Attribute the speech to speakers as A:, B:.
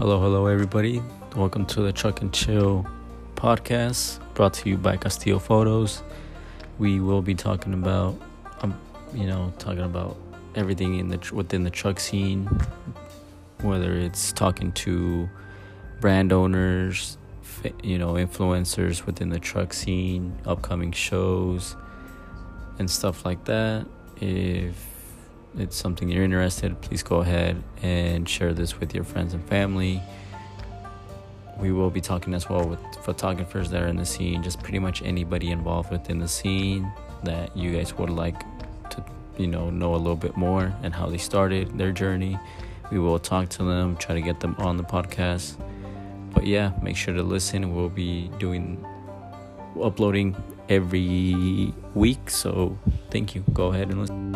A: Hello, hello, everybody. Welcome to the Truck and Chill podcast brought to you by Castillo Photos. We will be talking about, um, you know, talking about everything in the within the truck scene, whether it's talking to brand owners, you know, influencers within the truck scene, upcoming shows, and stuff like that. If it's something you're interested, please go ahead and share this with your friends and family. We will be talking as well with photographers that are in the scene, just pretty much anybody involved within the scene that you guys would like to, you know, know a little bit more and how they started their journey. We will talk to them, try to get them on the podcast. But yeah, make sure to listen. We'll be doing uploading every week. So thank you. Go ahead and listen.